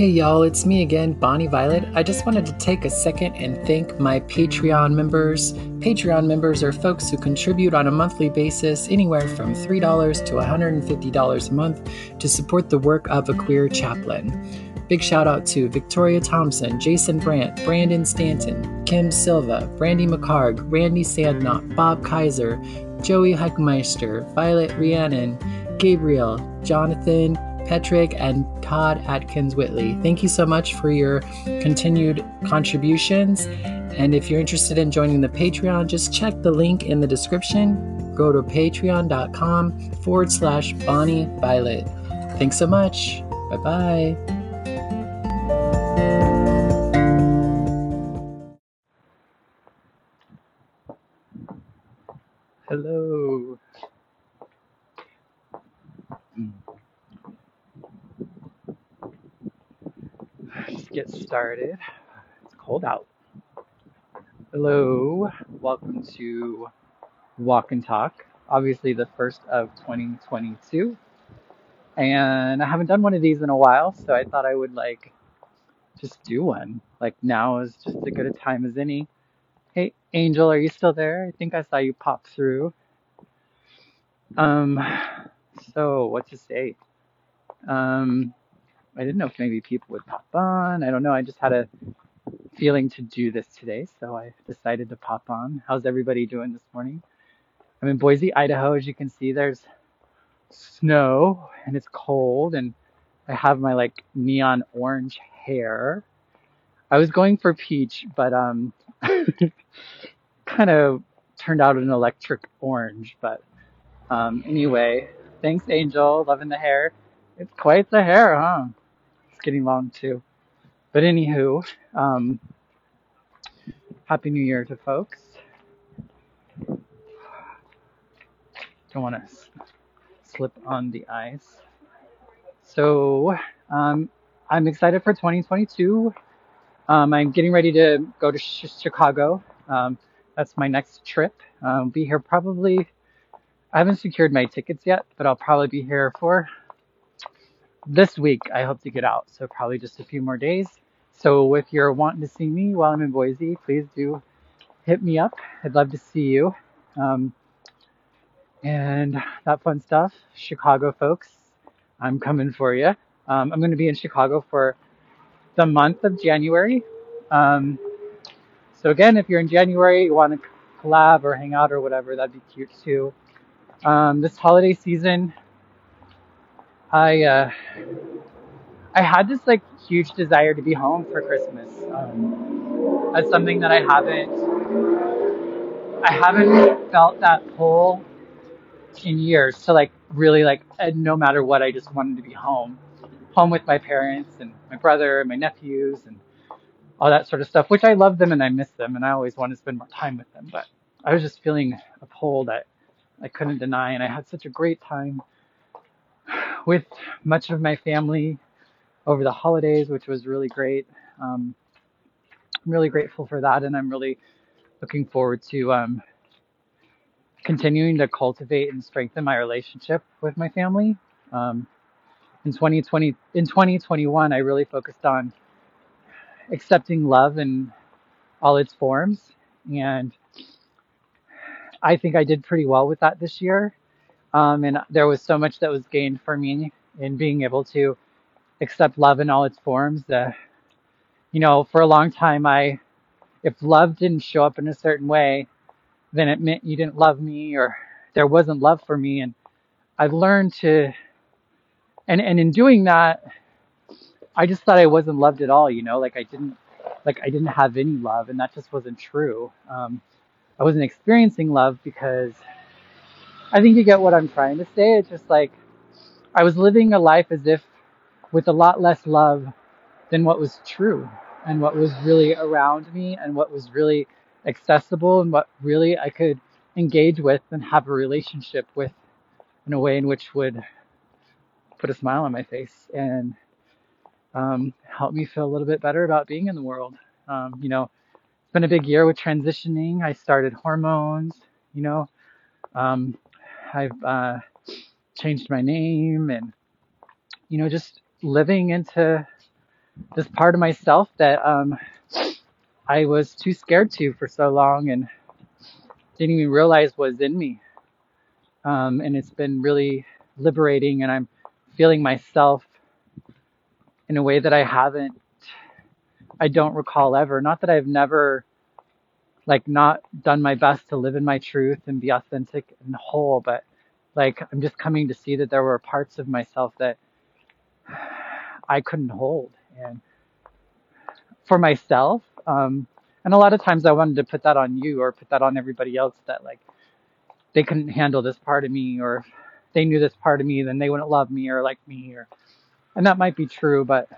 Hey y'all, it's me again, Bonnie Violet. I just wanted to take a second and thank my Patreon members. Patreon members are folks who contribute on a monthly basis anywhere from $3 to $150 a month to support the work of a queer chaplain. Big shout out to Victoria Thompson, Jason Brandt, Brandon Stanton, Kim Silva, Brandy McCarg, Randy Sandknot, Bob Kaiser, Joey Heckmeister, Violet Rhiannon, Gabriel, Jonathan, Petrick, and Todd Atkins Whitley. Thank you so much for your continued contributions. And if you're interested in joining the Patreon, just check the link in the description. Go to patreon.com forward slash Bonnie Violet. Thanks so much. Bye bye. Hello. Let's get started. It's cold out. Hello. Welcome to Walk and Talk. Obviously, the first of 2022. And I haven't done one of these in a while, so I thought I would like just do one. Like now is just as good a time as any. Hey, Angel, are you still there? I think I saw you pop through. Um, so what to say? Um, I didn't know if maybe people would pop on. I don't know. I just had a feeling to do this today, so I decided to pop on. How's everybody doing this morning? I'm in Boise, Idaho. As you can see, there's snow and it's cold, and I have my like neon orange hair. I was going for peach, but um, kind of turned out an electric orange. But um, anyway, thanks, Angel. Loving the hair. It's quite the hair, huh? Getting long too. But anywho, um, happy New Year to folks. Don't want to slip on the ice. So um, I'm excited for 2022. Um, I'm getting ready to go to Chicago. Um, that's my next trip. I'll be here probably. I haven't secured my tickets yet, but I'll probably be here for this week. I hope to get out, so probably just a few more days. So if you're wanting to see me while I'm in Boise, please do hit me up. I'd love to see you. Um, and that fun stuff. Chicago folks, I'm coming for you. Um, I'm going to be in Chicago for the month of January. Um, so again, if you're in January, you want to collab or hang out or whatever, that'd be cute too. Um, this holiday season, I uh, I had this like huge desire to be home for Christmas. Um, something that I haven't I haven't felt that pull in years to like really like no matter what, I just wanted to be home, home with my parents and my brother and my nephews and all that sort of stuff. Which I love them and I miss them and I always want to spend more time with them. But I was just feeling a pull that I couldn't deny, and I had such a great time with much of my family over the holidays, which was really great. Um, I'm really grateful for that, and I'm really looking forward to um, continuing to cultivate and strengthen my relationship with my family. Um, in 2020, in 2021, I really focused on accepting love in all its forms, and I think I did pretty well with that this year. Um, and there was so much that was gained for me in being able to accept love in all its forms. Uh, you know, for a long time, I, if love didn't show up in a certain way, then it meant you didn't love me or there wasn't love for me. And I've learned to, and, and in doing that, I just thought I wasn't loved at all, you know, like I didn't, like I didn't have any love and that just wasn't true. Um, I wasn't experiencing love because I think you get what I'm trying to say. It's just like I was living a life as if with a lot less love than what was true and what was really around me and what was really accessible and what really I could engage with and have a relationship with in a way in which would put a smile on my face and um, help me feel a little bit better about being in the world. Um, you know, it's been a big year with transitioning. I started hormones, you know. Um, I've uh, changed my name and, you know, just living into this part of myself that um, I was too scared to for so long and didn't even realize was in me. Um, and it's been really liberating, and I'm feeling myself in a way that I haven't, I don't recall ever. Not that I've never, like, not done my best to live in my truth and be authentic and whole, but like, I'm just coming to see that there were parts of myself that I couldn't hold. And for myself, um, and a lot of times I wanted to put that on you or put that on everybody else that like they couldn't handle this part of me or if they knew this part of me then they wouldn't love me or like me or and that might be true but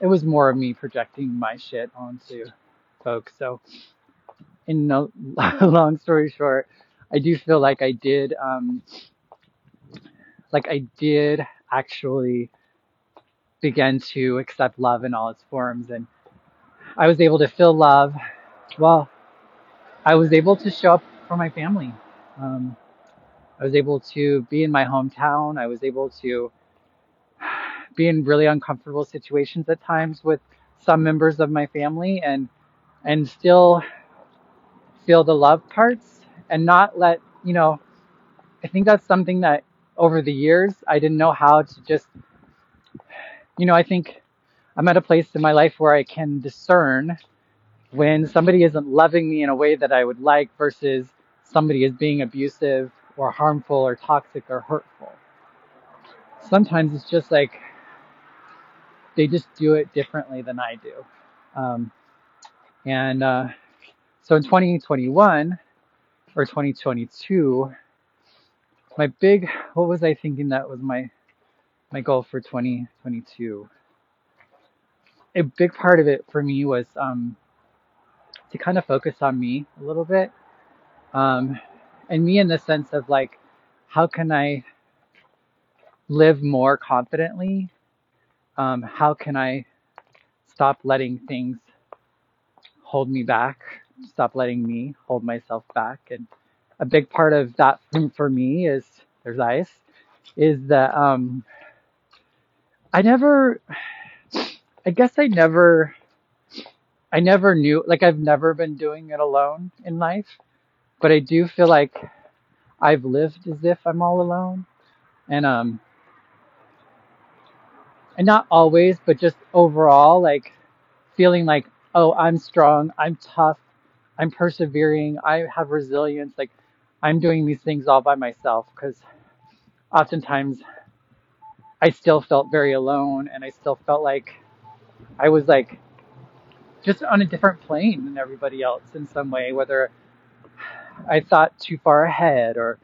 it was more of me projecting my shit onto folks so in a long story short I do feel like I did um like I did actually begin to accept love in all its forms and I was able to feel love. Well, I was able to show up for my family. Um, I was able to be in my hometown. I was able to be in really uncomfortable situations at times with some members of my family and and still feel the love parts and not let, you know, I think that's something that over the years I didn't know how to just you know, I think I'm at a place in my life where I can discern when somebody isn't loving me in a way that I would like versus somebody is being abusive or harmful or toxic or hurtful. Sometimes it's just like they just do it differently than I do. Um, and uh, so in 2021 or 2022, my big, what was I thinking that was my my goal for 2022? a big part of it for me was um, to kind of focus on me a little bit. Um, and me in the sense of like, how can I live more confidently? Um, how can I stop letting things hold me back? Stop letting me hold myself back. And a big part of that for me is there's ice, is that um, I never I guess I never I never knew like I've never been doing it alone in life, but I do feel like I've lived as if I'm all alone. And um and not always, but just overall like feeling like, oh, I'm strong, I'm tough, I'm persevering, I have resilience, like I'm doing these things all by myself because oftentimes I still felt very alone and I still felt like I was like just on a different plane than everybody else in some way, whether I thought too far ahead or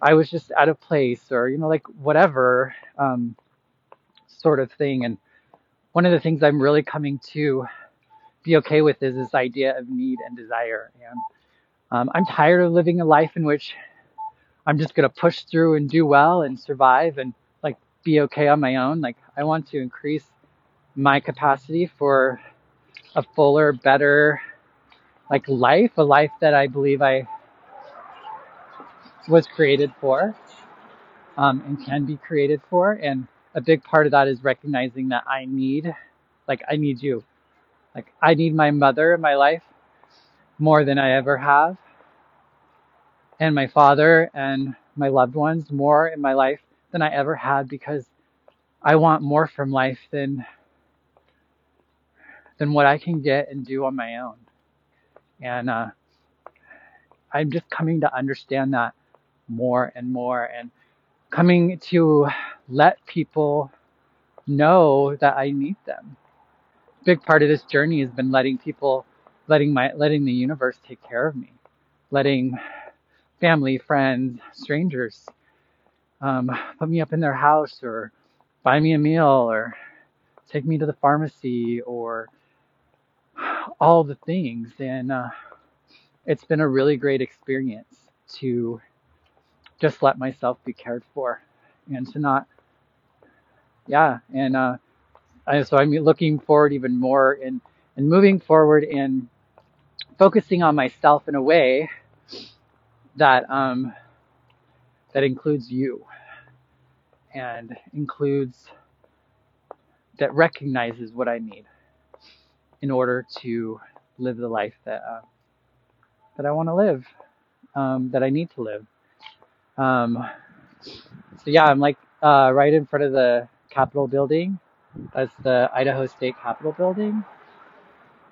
I was just out of place or, you know, like whatever um, sort of thing. And one of the things I'm really coming to be okay with is this idea of need and desire. And um, I'm tired of living a life in which I'm just going to push through and do well and survive and like be okay on my own. Like I want to increase my capacity for a fuller, better, like life, a life that I believe I was created for um, and can be created for. And a big part of that is recognizing that I need, like, I need you. Like, I need my mother in my life more than I ever have, and my father and my loved ones more in my life than I ever had because I want more from life than than what I can get and do on my own. And uh, I'm just coming to understand that more and more and coming to let people know that I need them. Big part of this journey has been letting people, letting my, letting the universe take care of me, letting family, friends, strangers um, put me up in their house or buy me a meal or take me to the pharmacy or all the things. And uh, it's been a really great experience to just let myself be cared for and to not, yeah. And uh, I, so I'm looking forward even more and, and moving forward and focusing on myself in a way that um, that includes you and includes that recognizes what I need in order to live the life that uh, that I want to live, um, that I need to live. Um, so yeah, I'm like uh, right in front of the Capitol building. That's the Idaho State Capitol building.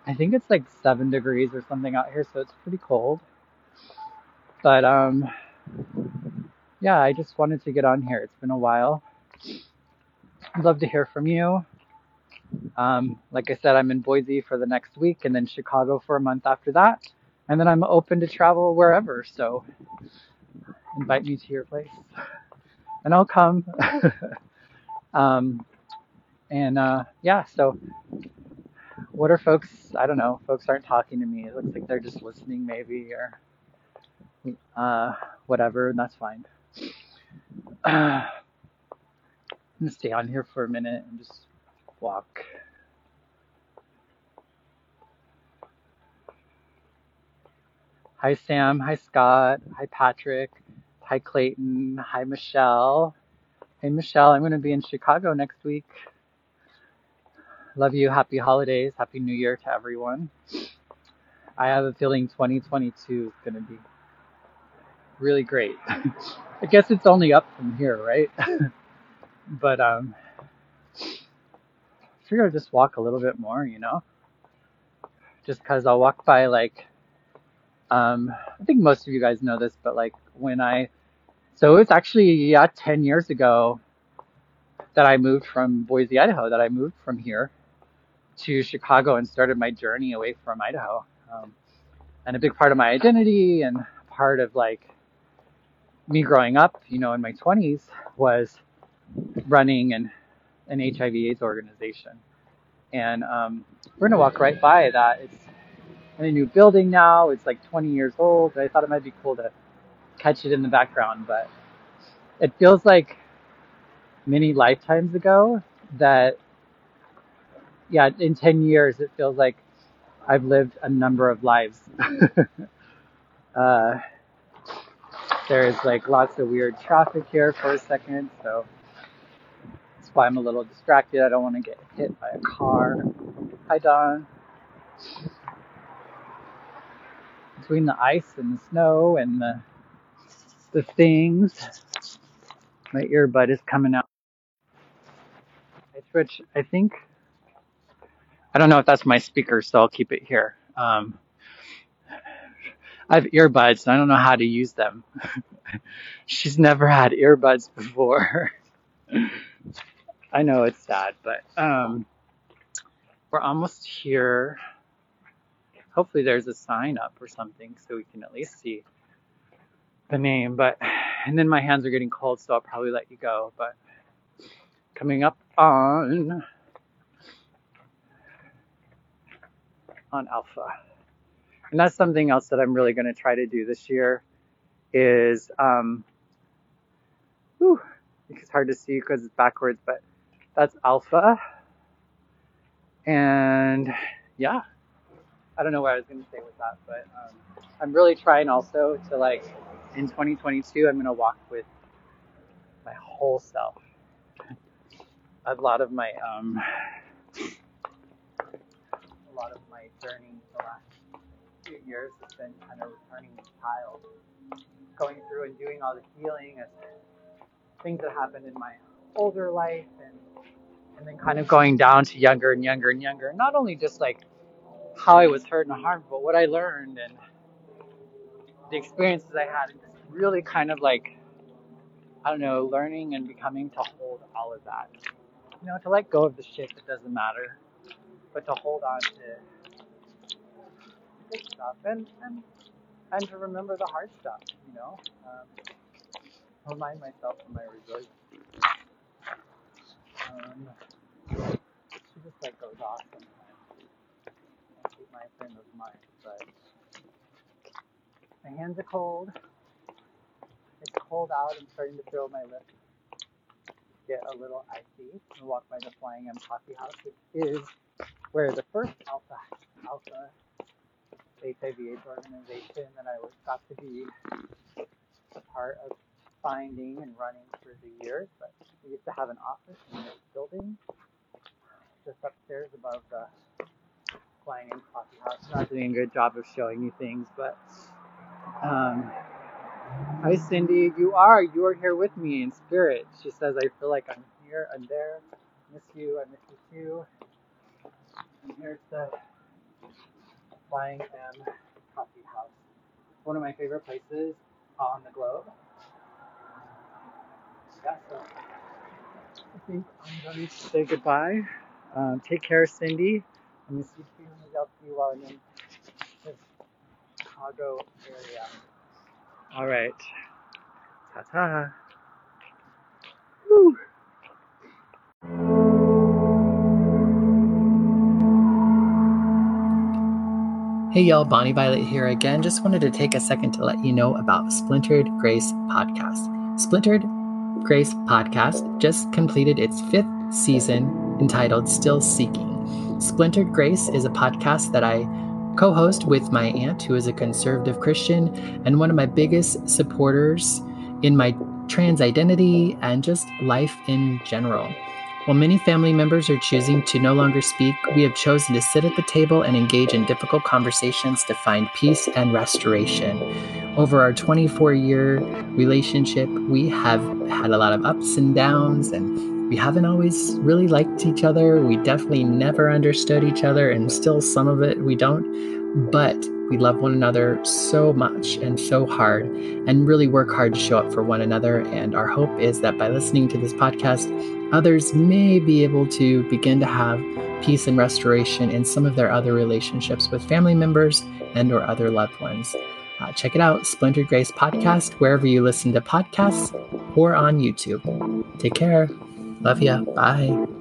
I think it's like seven degrees or something out here, so it's pretty cold. But um, yeah, I just wanted to get on here. It's been a while. I'd love to hear from you. Um, like I said, I'm in Boise for the next week and then Chicago for a month after that. And then I'm open to travel wherever. So invite me to your place and I'll come. um, and uh, yeah, so what are folks? I don't know. Folks aren't talking to me. It looks like they're just listening, maybe, or uh, whatever, and that's fine. Uh, I'm gonna stay on here for a minute and just walk. Hi, Sam. Hi, Scott. Hi, Patrick. Hi, Clayton. Hi, Michelle. Hey, Michelle. I'm going to be in Chicago next week. Love you. Happy holidays. Happy New Year to everyone. I have a feeling 2022 is going to be really great. I guess it's only up from here, right? but um, I figure I'll just walk a little bit more, you know? Just because I'll walk by like um, I think most of you guys know this, but like when I, so it was actually, yeah, 10 years ago that I moved from Boise, Idaho, that I moved from here to Chicago and started my journey away from Idaho. Um, and a big part of my identity and part of like me growing up, you know, in my 20s was running an, an HIV AIDS organization. And um, we're going to walk right by that. It's in a new building now. It's like 20 years old. I thought it might be cool to catch it in the background, but it feels like many lifetimes ago that, yeah, in 10 years, it feels like I've lived a number of lives. uh, there's like lots of weird traffic here for a second, so that's why I'm a little distracted. I don't want to get hit by a car. Hi, Don between the ice and the snow and the the things. My earbud is coming out. I switch. I think. I don't know if that's my speaker, so I'll keep it here. Um, I have earbuds. And I don't know how to use them. She's never had earbuds before. I know it's sad, but um, we're almost here hopefully there's a sign up or something so we can at least see the name. But and then my hands are getting cold, so I'll probably let you go. But coming up on on Alpha, and that's something else that I'm really going to try to do this year. Is um, whew, it's hard to see because it's backwards, but that's Alpha, and yeah, I don't know what I was going to say with that, but um, I'm really trying also to like in 2022, I'm going to walk with my whole self. A lot of my um, a lot of journey the last few years has been kind of returning the child, going through and doing all the healing and things that happened in my older life and and then kind of going down to younger and younger and younger. Not only just like how I was hurt and harmed, but what I learned and the experiences I had, and just really kind of like, I don't know, learning and becoming to hold all of that. You know, to let go of the shit that doesn't matter, but to hold on to good stuff and, and, and to remember the hard stuff, you know. Um, remind myself of my resilience. Um, she just like goes off sometimes Keep my frame of mind, but my hands are cold. It's cold out. I'm starting to feel my lips get a little icy. I walk by the Flying M Coffee House, which is where the first Alpha Alpha HIV/AIDS organization that I was got to be a part of finding and running for the years. But we used to have an office in this building just upstairs above the Flying M Coffee House. Not doing a good job of showing you things, but um, hi Cindy, you are you are here with me in spirit. She says I feel like I'm here, I'm there. Miss you, I miss you too. And here's the Flying M Coffee House. One of my favorite places on the globe. Yeah, so I think I'm going to say goodbye. Um, take care, Cindy. I miss you too. Maybe I'll see you while I'm in this Chicago area. All right. Ta ta. Woo. Hey y'all, Bonnie Violet here again. Just wanted to take a second to let you know about Splintered Grace Podcast. Splintered Grace Podcast just completed its fifth season entitled Still Seeking. Splintered Grace is a podcast that I co host with my aunt, who is a conservative Christian and one of my biggest supporters in my trans identity and just life in general. While many family members are choosing to no longer speak, we have chosen to sit at the table and engage in difficult conversations to find peace and restoration. Over our 24 year relationship, we have had a lot of ups and downs, and we haven't always really liked each other. We definitely never understood each other, and still some of it we don't. But we love one another so much and so hard, and really work hard to show up for one another. And our hope is that by listening to this podcast, others may be able to begin to have peace and restoration in some of their other relationships with family members and or other loved ones. Uh, check it out, Splintered Grace Podcast, wherever you listen to podcasts or on YouTube. Take care. Love ya. Bye.